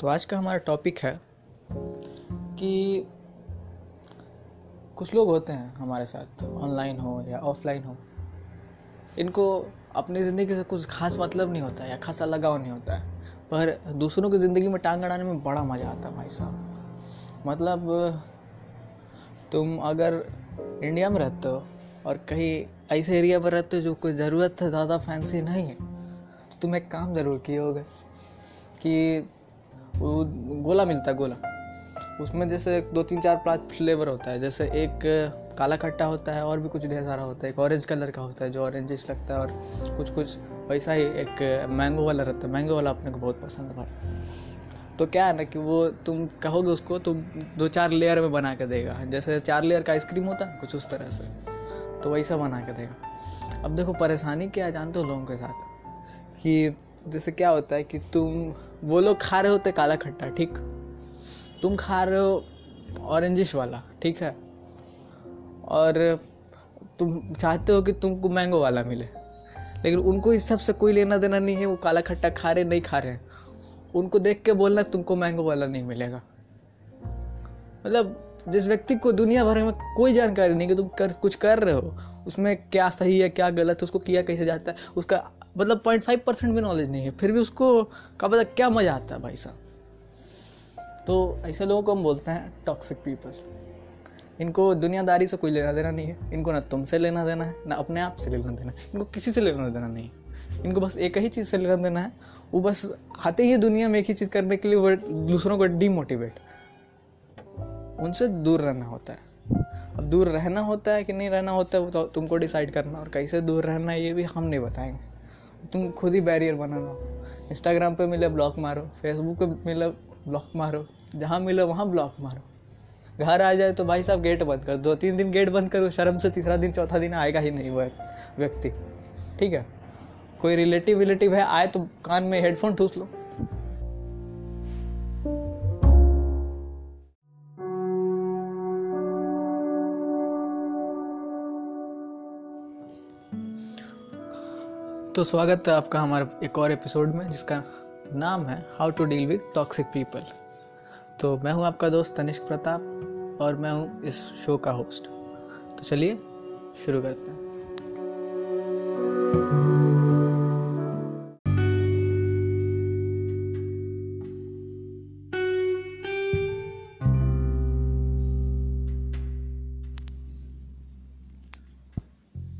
तो आज का हमारा टॉपिक है कि कुछ लोग होते हैं हमारे साथ ऑनलाइन हो या ऑफलाइन हो। इनको अपनी ज़िंदगी से कुछ खास मतलब नहीं होता है या खासा लगाव नहीं होता है। पर दूसरों की ज़िंदगी में टांग अड़ाने में बड़ा मज़ा आता है भाई साहब। मतलब तुम अगर इंडिया में रहते हो और कहीं ऐसे एरिया पर रहते हो जो कोई ज़रूरत से ज़्यादा फैंसी नहीं है तो तुम एक काम ज़रूर किए होगे कि वो गोला मिलता है, गोला। उसमें जैसे दो, तीन, चार, पाँच फ्लेवर होता है। जैसे एक काला खट्टा होता है और भी कुछ ढेर सारा होता है। एक ऑरेंज कलर का होता है, जो ऑरेंजिश लगता है और कुछ कुछ वैसा ही एक मैंगो वाला रहता है। मैंगो वाला अपने को बहुत पसंद है भाई। तो क्या है ना कि वो तुम कहोगे उसको तो दो, चार लेयर में बना के देगा। जैसे चार लेयर का आइसक्रीम होता है, कुछ उस तरह से। तो वैसा बना के देगा। अब देखो, परेशानी क्या जानते हो लोगों के साथ? कि जैसे क्या होता है कि तुम वो लोग खा रहे होते काला खट्टा, ठीक? तुम खा रहे हो ऑरेंजिश वाला, ठीक है? और तुम चाहते हो कि तुमको मैंगो वाला मिले, लेकिन उनको इस सबसे कोई लेना देना नहीं है, वो काला खट्टा खा रहे, नहीं खा रहे। उनको देख के बोलना तुमको मैंगो वाला नहीं मिलेगा। मतलब जिस व्यक्ति को दुनिया भर में कोई जानकारी नहीं कि तुम कर, कुछ कर रहे हो, उसमें क्या सही है, क्या गलत है, उसको किया कैसे जाता है, उसका मतलब पॉइंट फाइव परसेंट भी नॉलेज नहीं है, फिर भी उसको का पता क्या मज़ा आता है भाई साहब? तो ऐसे लोगों को हम बोलते हैं टॉक्सिक पीपल इनको दुनियादारी से कोई लेना देना नहीं है, इनको ना तुमसे लेना देना है, ना अपने आप से लेना देना है, इनको किसी से लेना देना नहीं है. इनको बस एक ही चीज़ से लेना देना है, वो बस आते ही दुनिया में एक ही चीज़ करने के लिए वो दूसरों को डीमोटिवेट उनसे दूर रहना होता है. अब दूर रहना होता है कि नहीं रहना होता है, वो तो तुमको डिसाइड करना और कैसे दूर रहना है, ये भी हम नहीं बताएँगे. तुम खुद ही बैरियर बना बनाना। इंस्टाग्राम पे मिले ब्लॉक मारो फेसबुक पे मिले ब्लॉक मारो, जहाँ मिले वहाँ ब्लॉक मारो। घर आ जाए तो भाई साहब गेट बंद कर दो। तीन दिन गेट बंद करो, शर्म से तीसरा दिन, चौथा दिन आएगा ही नहीं वह व्यक्ति। ठीक है? कोई रिलेटिव विलेटिव है, आए तो कान में हेडफोन ठूस लो। तो स्वागत है आपका हमारे एक और एपिसोड में, जिसका नाम है how to deal with toxic people तो मैं हूँ आपका दोस्त तनिष्क प्रताप, और मैं हूँ इस शो का होस्ट तो चलिए, शुरू करते हैं।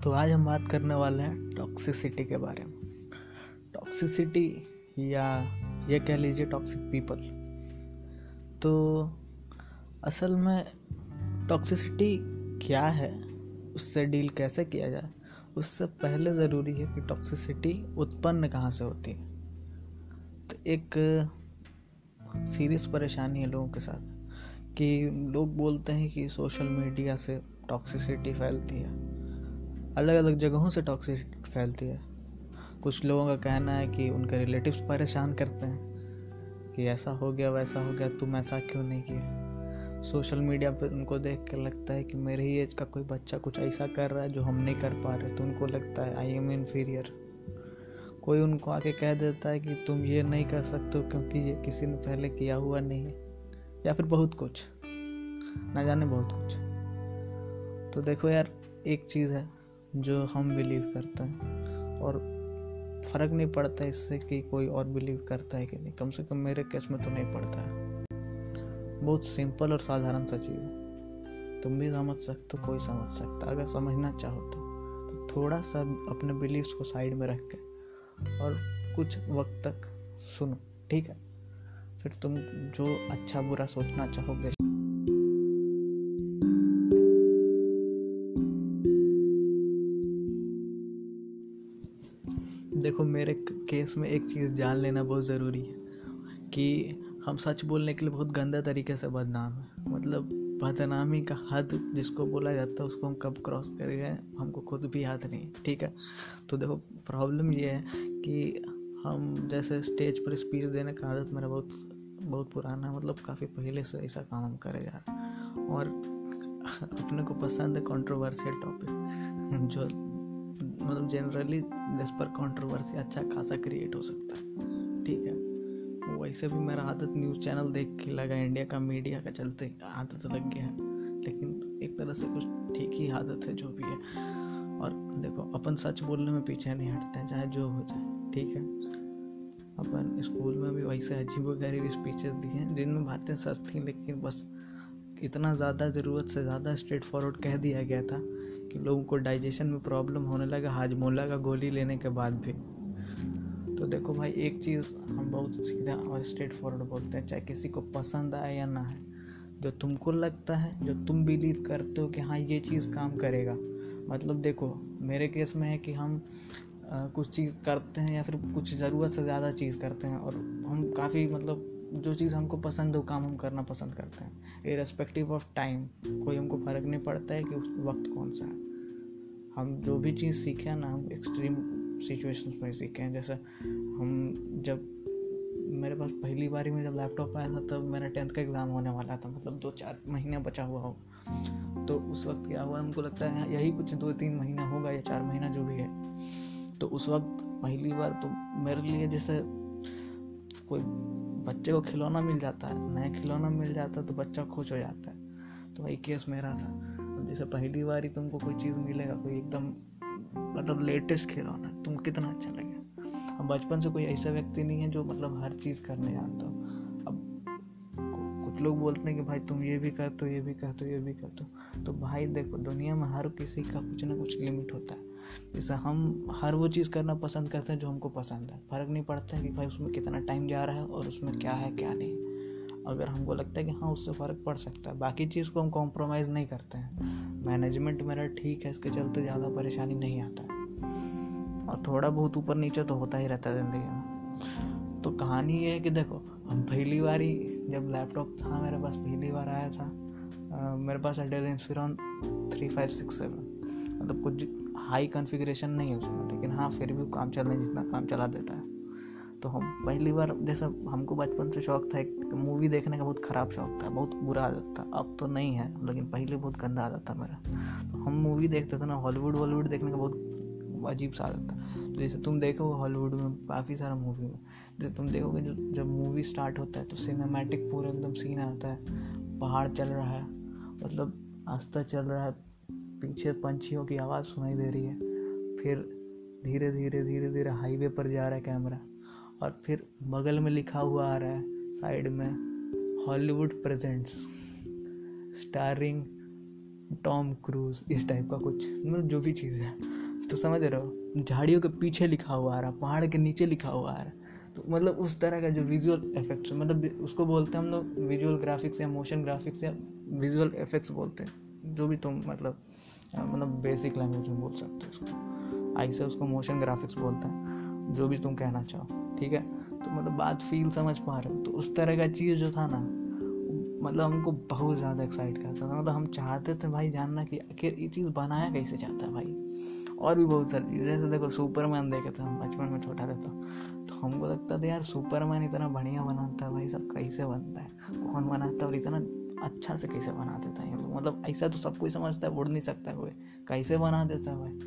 तो आज हम बात करने वाले हैं टॉक्सिसिटी के बारे में। टॉक्सिसिटी या ये कह लीजिए टॉक्सिक पीपल तो असल में टॉक्सिसिटी क्या है, उससे डील कैसे किया जाए, उससे पहले ज़रूरी है कि टॉक्सिसिटी उत्पन्न कहाँ से होती है। तो एक सीरियस परेशानी है लोगों के साथ कि लोग बोलते हैं कि सोशल मीडिया से टॉक्सिसिटी फैलती है। अलग अलग जगहों से टॉक्सिसिटी फैलती है। कुछ लोगों का कहना है कि उनके रिलेटिव्स परेशान करते हैं कि ऐसा हो गया, वैसा हो गया, तुम ऐसा क्यों नहीं किया सोशल मीडिया पर उनको देख कर लगता है कि मेरे ही एज का कोई बच्चा कुछ ऐसा कर रहा है जो हम नहीं कर पा रहे तो उनको लगता है आई एम इन्फीरियर कोई उनको आके कह देता है कि तुम ये नहीं कर सकते क्योंकि ये किसी ने पहले किया हुआ नहीं है। या फिर बहुत कुछ। ना जाने बहुत कुछ। तो देखो यार, एक चीज़ है। जो हम बिलीव करते हैं। और फ़र्क नहीं पड़ता इससे कि कोई और बिलीव करता है कि नहीं। कम से कम मेरे केस में तो नहीं पड़ता है। बहुत सिंपल और साधारण सा चीज़ है। तुम भी समझ सकते हो कोई समझ सकता अगर समझना चाहो तो, तो थोड़ा सा अपने बिलीव्स को साइड में रख के और कुछ वक्त तक सुनो ठीक है? फिर तुम जो अच्छा बुरा सोचना चाहोगे। देखो, मेरे केस में एक चीज़ जान लेना बहुत ज़रूरी है कि हम सच बोलने के लिए बहुत गंदा तरीके से बदनाम है। मतलब बदनामी का हद जिसको बोला जाता है, उसको हम कब क्रॉस कर गए हमको खुद भी याद नहीं ठीक है? तो देखो, प्रॉब्लम ये है कि हम जैसे स्टेज पर स्पीच देने का आदत मेरा बहुत बहुत पुराना है मतलब काफ़ी पहले से ऐसा काम हम करे जा रहे हैं। और अपने को पसंद है कंट्रोवर्शियल टॉपिक जो मतलब जनरली इस पर कंट्रोवर्सी अच्छा खासा क्रिएट हो सकता है। ठीक है? वैसे भी मेरा आदत न्यूज़ चैनल देख के लगा इंडिया का मीडिया का चलते आदत लग गया है। लेकिन एक तरह से कुछ ठीक ही आदत है जो भी है। और देखो, अपन सच बोलने में पीछे नहीं हटते हैं चाहे जो हो जाए। ठीक है? अपन स्कूल में भी वैसे अजीब गरीब स्पीचेस दिए हैं, जिनमें बातें सच थी लेकिन बस इतना ज़्यादा ज़रूरत से ज़्यादा स्ट्रेट फॉरवर्ड कह दिया गया था। लोगों को डाइजेशन में प्रॉब्लम होने लगा हाजमोला का गोली लेने के बाद भी। तो देखो भाई एक चीज़ हम बहुत सीधा और स्ट्रेट फॉरवर्ड बोलते हैं चाहे किसी को पसंद आए या ना है जो तुमको लगता है जो तुम बिलीव करते हो कि हाँ ये चीज़ काम करेगा। मतलब देखो मेरे केस में है कि हम आ, कुछ चीज़ करते हैं या फिर कुछ ज़रूरत से ज़्यादा चीज़ करते हैं और हम काफ़ी मतलब जो चीज़ हमको पसंद है, वो काम हम करना पसंद करते हैं। इरेस्पेक्टिव ऑफ़ टाइम कोई हमको फ़र्क नहीं पड़ता है कि उस वक्त कौन सा है। हम जो भी चीज़ सीखे हैं ना, हम एक्सट्रीम सिचुएशंस में सीखे हैं। जैसे हम जब, मेरे पास पहली बारी में जब लैपटॉप आया था, तब मेरा टेंथ का एग्ज़ाम होने वाला था मतलब दो चार महीने बचा हुआ हो। तो उस वक्त क्या हुआ, हमको लगता है, यही कुछ दो तीन महीना होगा या चार महीना जो भी है। तो उस वक्त पहली बार तो मेरे लिए जैसे कोई बच्चे को खिलौना मिल जाता है, नया खिलौना मिल जाता है तो बच्चा खुश हो जाता है। तो वही केस मेरा था। जैसे पहली बार ही तुमको कोई चीज़ मिलेगा, कोई एकदम मतलब लेटेस्ट खिलौना, तुम कितना अच्छा लगेगा। अब बचपन से कोई ऐसा व्यक्ति नहीं है जो मतलब हर चीज़ करने जानता हो। अब कुछ लोग बोलते हैं कि भाई तुम ये भी कर तो ये भी कर तो ये भी कर तो। तो भाई देखो, दुनिया में हर किसी का कुछ ना कुछ लिमिट होता है। जैसे हम हर वो चीज़ करना पसंद करते हैं जो हमको पसंद है। फ़र्क नहीं पड़ता है कि भाई उसमें कितना टाइम जा रहा है और उसमें क्या है क्या नहीं। अगर हमको लगता है कि हाँ उससे फ़र्क पड़ सकता है। बाकी चीज़ को हम कॉम्प्रोमाइज़ नहीं करते हैं। मैनेजमेंट मेरा ठीक है इसके चलते ज़्यादा परेशानी नहीं आता। और थोड़ा बहुत ऊपर नीचे तो होता ही रहता है ज़िंदगी में। तो कहानी ये है कि देखो हम पहली बार जब लैपटॉप था मेरे पास पहली बार आया था आ, मेरे पास Dell Inspiron three five six seven मतलब कुछ हाई कॉन्फ़िगरेशन नहीं है उसमें लेकिन हाँ फिर भी काम चलने जितना काम चला देता है। तो हम पहली बार, जैसा हमको बचपन से शौक था, एक मूवी देखने का बहुत ख़राब शौक था, बहुत बुरा आदत था। अब तो नहीं है, लेकिन पहले बहुत गंदा आदत था मेरा। तो हम मूवी देखते थे ना हॉलीवुड वॉलीवुड देखने का बहुत अजीब सा आदत था। तो जैसे तुम देखोगे हॉलीवुड में काफ़ी सारा मूवी में, जैसे तुम देखोगे जो जब मूवी स्टार्ट होता है तो सिनेमैटिक पूरा एकदम सीन आता है, पहाड़ चल रहा है मतलब आस्था चल रहा है पीछे पंछियों की आवाज़ सुनाई दे रही है। फिर धीरे धीरे धीरे धीरे हाईवे पर जा रहा है कैमरा और फिर बगल में लिखा हुआ आ रहा है, साइड में, Hollywood presents, starring Tom Cruise, इस टाइप का कुछ मतलब जो भी चीज़ है। तो समझ रहे हो, झाड़ियों के पीछे लिखा हुआ आ रहा पहाड़ के नीचे लिखा हुआ आ रहा तो मतलब उस तरह का जो विजुअल इफेक्ट्स मतलब उसको बोलते हैं हम लोग विजुअल ग्राफिक्स या मोशन ग्राफिक्स या विजुअल इफेक्ट्स बोलते हैं। जो भी तुम मतलब मतलब बेसिक लैंग्वेज में बोल सकते हो उसको। ऐसे उसको मोशन ग्राफिक्स बोलते हैं, जो भी तुम कहना चाहो, ठीक है? तो मतलब बात फील समझ पा रहे हो। तो उस तरह का चीज़ जो था ना मतलब हमको बहुत ज़्यादा एक्साइट करता था। मतलब हम चाहते थे भाई जानना कि आखिर ये चीज़ बनाया कैसे चाहता है भाई? और भी बहुत सारी चीज़। जैसे देखो सुपरमैन देखे थे हम, बचपन में छोटा रहता तो। हमको लगता था, यार सुपरमैन इतना बढ़िया बनाता है भाई, सब कैसे बनता है? कौन बनाता है? और इतना अच्छा से कैसे बना देता है ये लोग? मतलब ऐसा तो सब कोई समझता है उड़ नहीं सकता कोई। कैसे बना देता है भाई?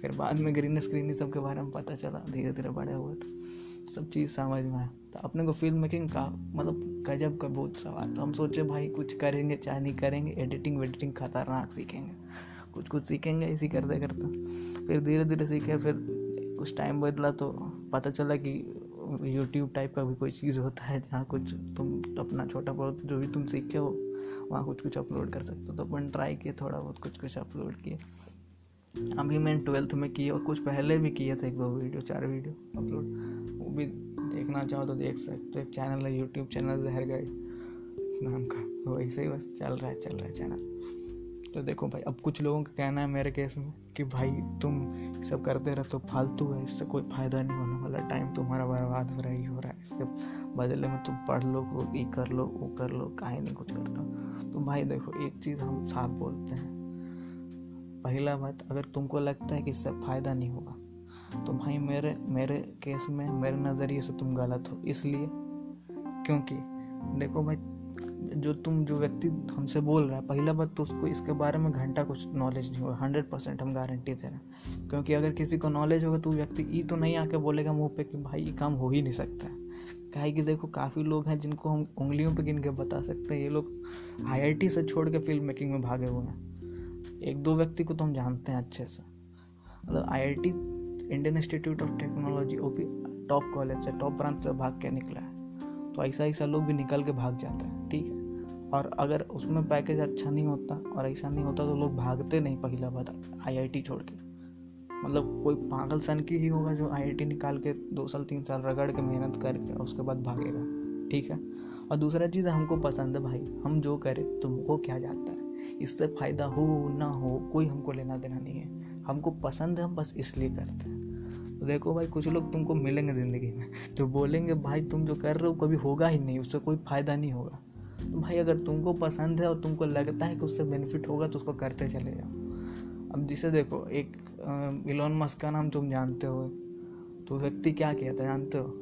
फिर बाद में ग्रीन स्क्रीन सब के बारे में पता चला धीरे धीरे बड़े हुए तो सब चीज़ समझ में आया। तो अपने को फ़िल्म मेकिंग का मतलब गजब का बहुत सवाल। तो हम सोचे, भाई कुछ करेंगे, चाहे नहीं करेंगे एडिटिंग वेडिटिंग खतरनाक सीखेंगे। कुछ कुछ सीखेंगे, इसी करते करते फिर धीरे धीरे सीखे, फिर कुछ टाइम बदला तो पता चला कि यूट्यूब टाइप का भी कोई चीज़ होता है जहाँ कुछ तुम अपना छोटा बहुत जो भी तुम सीखे हो, वहाँ कुछ कुछ अपलोड कर सकते हो। तो अपन ट्राई किए, थोड़ा बहुत कुछ कुछ अपलोड किए। अभी मैंने ट्वेल्थ में किए और कुछ पहले भी किए थे एक दो वीडियो चार वीडियो अपलोड वो भी देखना चाहो तो देख सकते हो। चैनल है यूट्यूब चैनल जहर गाइड नाम का। वो ऐसे ही बस चल रहा है, चल रहा है चैनल तो देखो भाई, अब कुछ लोगों का कहना है मेरे केस में कि भाई तुम सब करते रहे तो फालतू है, इससे कोई फ़ायदा नहीं होने वाला। टाइम तुम्हारा बर्बाद हो रहा ही हो रहा है। इसके बदले में तुम पढ़ लो, ये कर लो, वो कर लो, काहे नहीं कुछ करता तो भाई देखो, एक चीज़ हम साफ़ बोलते हैं। पहला बात, अगर तुमको लगता है कि इससे फ़ायदा नहीं होगा तो भाई मेरे मेरे केस में, मेरे नज़रिए से तुम गलत हो। इसलिए, क्योंकि देखो भाई जो तुम, जो व्यक्ति हमसे बोल रहा है, पहला बात तो उसको इसके बारे में घंटा कुछ नॉलेज नहीं होगा हंड्रेड परसेंट हम गारंटी दे रहे हैं। क्योंकि अगर किसी को नॉलेज होगा तो व्यक्ति ये तो नहीं आके बोलेगा मुँह पे कि भाई ये काम हो ही नहीं सकता। है काहे कि देखो, काफ़ी लोग हैं जिनको हम उंगलियों पे गिन के बता सकते हैं। ये लोग आईआईटी से छोड़ के फ़िल्म मेकिंग में भागे हुए हैं। एक दो व्यक्ति को तो हम जानते हैं अच्छे से। मतलब IIT Indian Institute of Technology O top college से टॉप ब्रांच से भाग के निकला है। तो ऐसा ऐसा लोग भी निकल के भाग जाते हैं, ठीक है? और अगर उसमें पैकेज अच्छा नहीं होता और ऐसा नहीं होता तो लोग भागते नहीं पहला बात आईआईटी छोड़ के। मतलब कोई पागल सन की ही होगा जो आईआईटी निकाल के दो साल, तीन साल रगड़ के मेहनत करके उसके बाद भागेगा। ठीक है? और दूसरा चीज़ हमको पसंद है भाई, हम जो करें तुमको क्या जाता है। इससे फ़ायदा हो ना हो कोई हमको लेना देना नहीं है। हमको पसंद है, हम बस इसलिए करते हैं। तो देखो भाई, कुछ लोग तुमको मिलेंगे ज़िंदगी में, जो बोलेंगे, भाई तुम जो कर रहे हो कभी होगा ही नहीं, उससे कोई फ़ायदा नहीं होगा। तो भाई अगर तुमको पसंद है और तुमको लगता है कि उससे बेनिफिट होगा तो उसको करते चले जाओ। अब जिसे देखो, एक इलॉन मस्क का नाम तुम जानते हो। तो व्यक्ति क्या किया था जानते हो?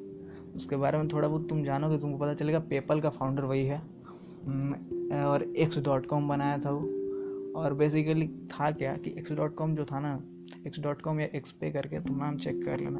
उसके बारे में थोड़ा बहुत तुम जानोगे, तुमको पता चलेगा पेपल का फाउंडर वही है। और एक्स डॉट कॉम बनाया था वो। और बेसिकली था क्या कि एक्स डॉट कॉम जो था ना एक्स डॉट कॉम या एक्स पे करके तुम नाम चेक कर लेना।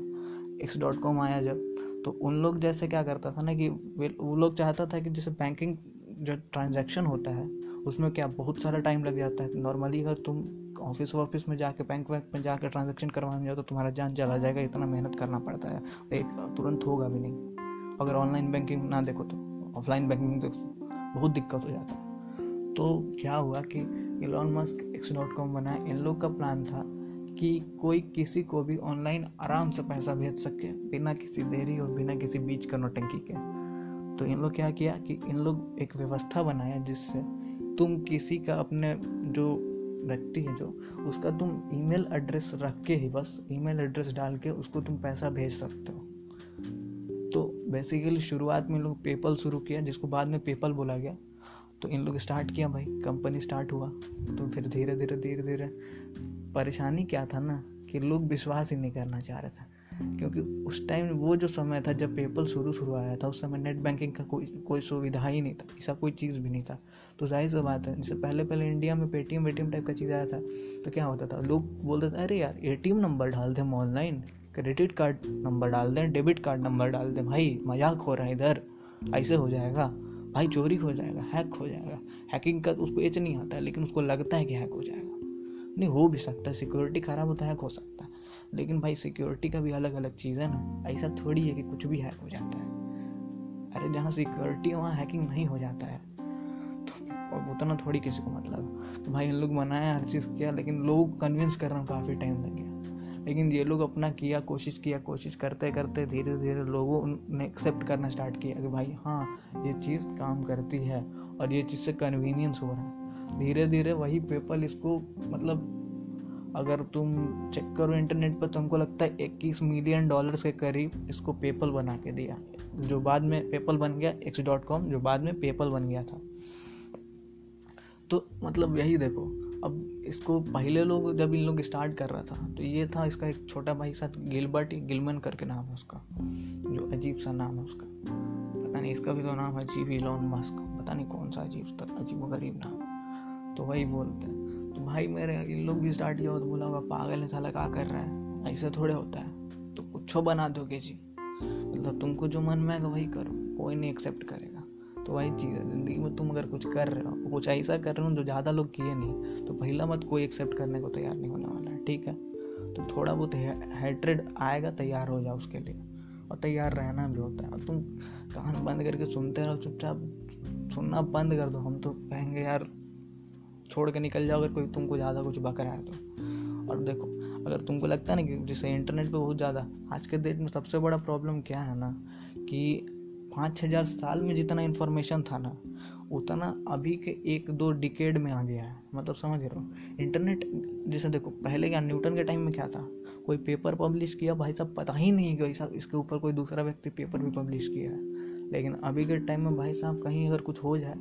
एक्स डॉट कॉम आया जब तो उन लोग जैसे क्या करता था ना कि, वो लोग चाहता था कि जैसे बैंकिंग जो ट्रांजैक्शन होता है, उसमें क्या बहुत सारा टाइम लग जाता है? नॉर्मली अगर तुम ऑफ़िस ऑफ़िस में जाके बैंक वैंक में जाकर ट्रांजेक्शन करवाने जाओ तो तुम्हारा जान चला जाएगा, इतना मेहनत करना पड़ता है। एक तुरंत होगा भी नहीं। अगर ऑनलाइन बैंकिंग ना देखो तो ऑफलाइन बैंकिंग तो बहुत दिक्कत हो जाता है। तो क्या हुआ कि Elon Musk X dot com बनाया इन लोग का प्लान था कि कोई किसी को भी ऑनलाइन आराम से पैसा भेज सके, बिना किसी देरी और बिना किसी बीच का नोटंकी के। तो इन लोग क्या किया कि इन लोग एक व्यवस्था बनाया जिससे तुम किसी का अपने जो व्यक्ति है जो, उसका तुम ईमेल एड्रेस रख के ही बस ईमेल एड्रेस डाल के उसको तुम पैसा भेज सकते हो। तो बेसिकली शुरुआत में लोग पेपल शुरू किया, जिसको बाद में पेपल बोला गया। तो इन लोग स्टार्ट किया भाई कंपनी स्टार्ट हुआ। तो फिर धीरे धीरे धीरे धीरे परेशानी क्या था ना कि लोग विश्वास ही नहीं करना चाह रहे थे। क्योंकि उस टाइम वो जो समय था, जब पेपल शुरू शुरू आया था, उस समय नेट बैंकिंग का कोई कोई सुविधा ही नहीं था, ऐसा कोई चीज़ भी नहीं था। तो ज़ाहिर सी बात है, जैसे पहले पहले इंडिया में पेटीएम वेटीएम टाइप का चीज़ आया था तो क्या होता था? लोग बोलते थे, अरे यार एटीएम नंबर डाल दें ऑनलाइन क्रेडिट कार्ड नंबर डाल दें डेबिट कार्ड नंबर डाल दें, भाई, मज़ाक हो रहा है इधर, ऐसे हो जाएगा, भाई, चोरी हो जाएगा हैक हो जाएगा हैकिंग का उसको एच नहीं आता है लेकिन उसको लगता है कि हैक हो जाएगा। नहीं, हो भी सकता है सिक्योरिटी ख़राब होता है हैक हो सकता है। लेकिन भाई सिक्योरिटी का भी अलग अलग चीज़ है ना। ऐसा थोड़ी है कि कुछ भी हैक हो जाता है। अरे जहाँ सिक्योरिटी है, वहाँ हैकिंग नहीं हो जाता है। तो उतना थोड़ी किसी को मतलब। तो भाई इन लोग बनाया हर चीज़ किया, लेकिन लोग कन्विंस करना काफ़ी टाइम लग गया लेकिन ये लोग अपना किया, कोशिश किया, कोशिश करते करते धीरे धीरे लोगों ने एक्सेप्ट करना स्टार्ट किया कि भाई हाँ ये चीज़ काम करती है और ये चीज़ से कन्वीनियंस हो रहा है। धीरे धीरे वही पेपल इसको मतलब अगर तुम चेक करो इंटरनेट पर तो हमको लगता है इक्कीस मिलियन डॉलर्स के करीब इसको पेपल बना के दिया। जो बाद में पेपल बन गया एक्स डॉट कॉम जो बाद में पेपल बन गया था। तो मतलब यही देखो, अब इसको पहले लोग, जब इन लोग स्टार्ट कर रहा था तो ये था इसका एक छोटा भाई साथ, गिलबर्ट, गिलमन करके नाम है उसका। जो अजीब सा नाम है उसका। पता नहीं, इसका भी तो नाम है अजीब इलॉन मस्क पता नहीं कौन सा अजीब अजीब गरीब नाम। तो वही बोलते हैं। भाई मेरे इन लोग भी स्टार्ट किया तो बोला होगा पागल है, साला, क्या कर रहा है? ऐसे थोड़े होता है। तो कुछ बना दोगे जी। मतलब तुमको जो मन में आएगा, वही करो। कोई नहीं एक्सेप्ट करेगा। तो वही चीज़ है, ज़िंदगी में तुम अगर कुछ कर रहे हो, कुछ ऐसा कर रहे हो, जो ज़्यादा लोग किए नहीं तो पहला मत कोई एक्सेप्ट करने को तैयार नहीं होने वाला है, ठीक है? तो थोड़ा बहुत हैट्रेड आएगा, तैयार हो जाओ उसके लिए। और तैयार रहना भी होता है। और तुम कान बंद करके सुनते रहो, चुपचाप सुनना बंद कर दो। हम तो कहेंगे, यार छोड़ के निकल जाओ अगर कोई तुमको ज़्यादा कुछ बक रहा है तो। और देखो, अगर तुमको लगता है ना कि जैसे इंटरनेट पे बहुत ज़्यादा, आज के डेट में सबसे बड़ा प्रॉब्लम क्या है ना कि पाँच हज़ार साल में जितना इन्फॉर्मेशन था ना, उतना अभी के एक दो डिकेड में आ गया है। मतलब समझ रहे हो? इंटरनेट, जैसे देखो, पहले क्या न्यूटन के टाइम में क्या था? कोई पेपर पब्लिश किया, भाई साहब पता ही नहीं कि साहब इसके ऊपर कोई दूसरा व्यक्ति पेपर भी पब्लिश किया है। लेकिन अभी के टाइम में भाई साहब कहीं अगर कुछ हो जाए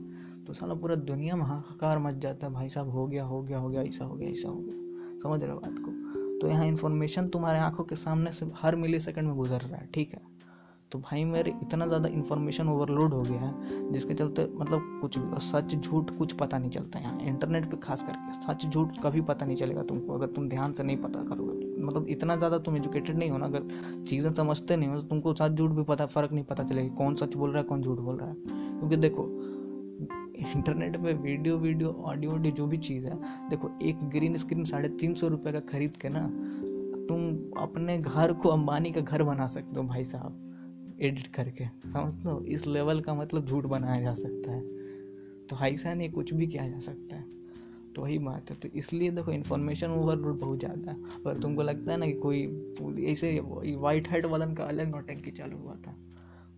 तो साला पूरा दुनिया में हाहाकार मच जाता है, भाई साहब, हो गया हो गया हो गया, ऐसा हो गया, ऐसा हो गया। समझ रहे हो बात को? तो यहाँ इन्फॉर्मेशन तुम्हारे आँखों के सामने से हर मिली सेकेंड में गुजर रहा है, ठीक है? तो भाई मेरे इतना ज़्यादा इन्फॉर्मेशन ओवरलोड हो गया है, जिसके चलते मतलब कुछ सच झूठ कुछ पता नहीं चलता यहाँ। इंटरनेट पे खास करके सच झूठ कभी पता नहीं चलेगा तुमको, अगर तुम ध्यान से नहीं पता करोगे। मतलब इतना ज़्यादा तुम एजुकेटेड नहीं हो ना, अगर चीज़ें समझते नहीं हो तो तुमको सच झूठ भी पता, फ़र्क नहीं पता चलेगा कौन सच बोल रहा है, कौन झूठ बोल रहा है। क्योंकि देखो इंटरनेट पे वीडियो वीडियो, ऑडियो ऑडियो जो भी चीज़ है, देखो, एक ग्रीन स्क्रीन साढ़े तीन सौ रुपये का खरीद के ना, तुम अपने घर को अंबानी का घर बना सकते हो भाई साहब एडिट करके समझते हो? इस लेवल का मतलब झूठ बनाया जा सकता है। तो ऐसा नहीं कुछ भी किया जा सकता है। तो वही बात है तो इसलिए देखो इन्फॉर्मेशन ओवरलोड बहुत ज़्यादा है। और तुमको लगता है ना कि कोई ऐसे वाइट हेड वालन का अलग नोटेंकी चालू हुआ था।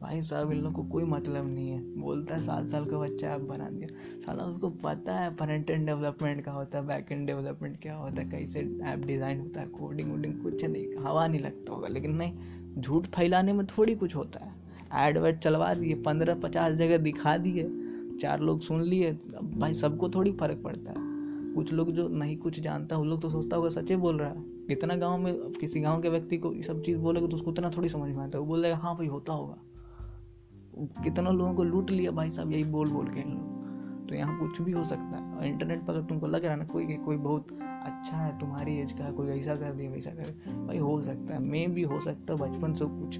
भाई साहब, इन लोग को कोई मतलब नहीं है। बोलता है, सात साल का बच्चा ऐप बना दिया। साला उसको पता है फ्रंट एंड डेवलपमेंट क्या होता है बैक एंड डेवलपमेंट क्या होता है, कैसे ऐप डिज़ाइन होता है कोडिंग वोडिंग कुछ नहीं, हवा नहीं लगता होगा। लेकिन नहीं, झूठ फैलाने में थोड़ी कुछ होता है। एड वेड चलवा दिए, पंद्रह पचास जगह दिखा दिए, चार लोग सुन लिए भाई सबको थोड़ी फ़र्क पड़ता है। कुछ लोग जो नहीं कुछ जानता, उन लोग तो सोचता होगा, सच्चे बोल रहा है। इतना गाँव में, किसी गाँव के व्यक्ति को ये सब चीज़ बोलेगा तो उसको उतना थोड़ी समझ में आता है। वो बोलेगा हाँ भाई, होता होगा। कितना लोगों को लूट लिया भाई साहब, यही बोल बोल के इन लोग। तो यहाँ कुछ भी हो सकता है। और इंटरनेट पर अगर तुमको लग रहा है ना, कोई कोई बहुत अच्छा है तुम्हारी एज का, कोई ऐसा कर दिया वैसा कर भाई हो सकता है। मे भी हो सकता है बचपन से कुछ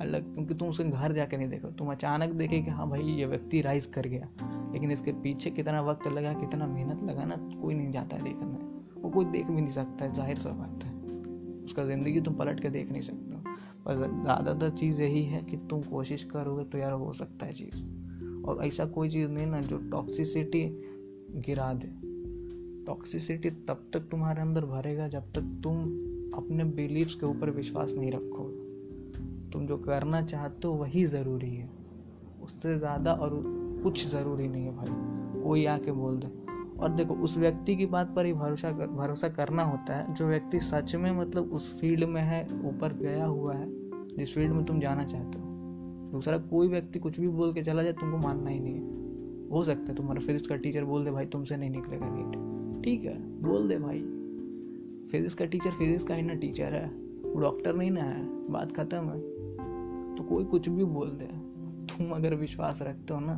अलग, क्योंकि तुम उसके घर जाके नहीं देखो। तुम अचानक देखे कि हाँ भाई, ये व्यक्ति राइज कर गया। लेकिन इसके पीछे कितना वक्त लगा, कितना मेहनत लगा ना, कोई नहीं जाता है देखने। वो कोई देख भी नहीं सकता है, ज़ाहिर सा बात है। उसका ज़िंदगी तुम पलट के देख नहीं सकते। हो पर ज़्यादातर चीज़ यही है कि तुम कोशिश करोगे तो यार हो सकता है चीज़। और ऐसा कोई चीज़ नहीं ना जो टॉक्सिसिटी गिरा दे। टॉक्सिसिटी तब तक तुम्हारे अंदर भरेगा जब तक तुम अपने बिलीव्स के ऊपर विश्वास नहीं रखोगे। तुम जो करना चाहते हो वही ज़रूरी है। उससे ज़्यादा और कुछ ज़रूरी नहीं है भाई। कोई आके बोल दे। और देखो, उस व्यक्ति की बात पर ही भरोसा कर, भरोसा करना होता है। जो व्यक्ति सच में मतलब उस फ़ील्ड में है, ऊपर गया हुआ है, जिस फ़ील्ड में तुम जाना चाहते हो। दूसरा, कोई व्यक्ति कुछ भी बोल के चला जाए, तुमको मानना ही नहीं है। हो सकता है तुम्हारा फिजिक्स का टीचर बोल दे, भाई, तुमसे नहीं निकलेगा नीट ठीक है, बोल दे भाई। फिजिक्स का टीचर फिजिक्स का ही ना टीचर है। वो डॉक्टर नहीं ना है, बात खत्म है। तो कोई कुछ भी बोल दे। तुम अगर विश्वास रखते हो ना,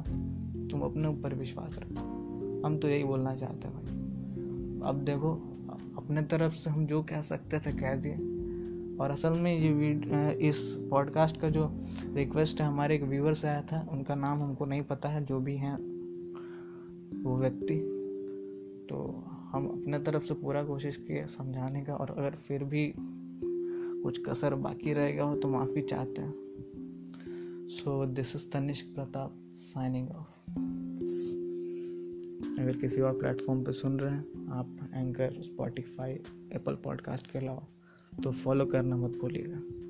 तुम अपने ऊपर विश्वास रखो। हम तो यही बोलना चाहते हैं भाई। अब देखो, अपने तरफ़ से हम जो कह सकते थे कह दिए। और असल में ये इस पॉडकास्ट का जो रिक्वेस्ट है, हमारे एक व्यूअर से आया था, उनका नाम हमको नहीं पता है, जो भी हैं वो व्यक्ति। तो हम अपने तरफ़ से पूरा कोशिश किए समझाने का, और अगर फिर भी कुछ कसर बाकी रहेगा हो तो माफ़ी चाहते हैं। So this is Tanishk Pratap signing off अगर किसी और प्लेटफॉर्म पर सुन रहे हैं, आप एंकर स्पॉटिफाई एप्पल पॉडकास्ट के अलावा तो फॉलो करना मत भूलिएगा।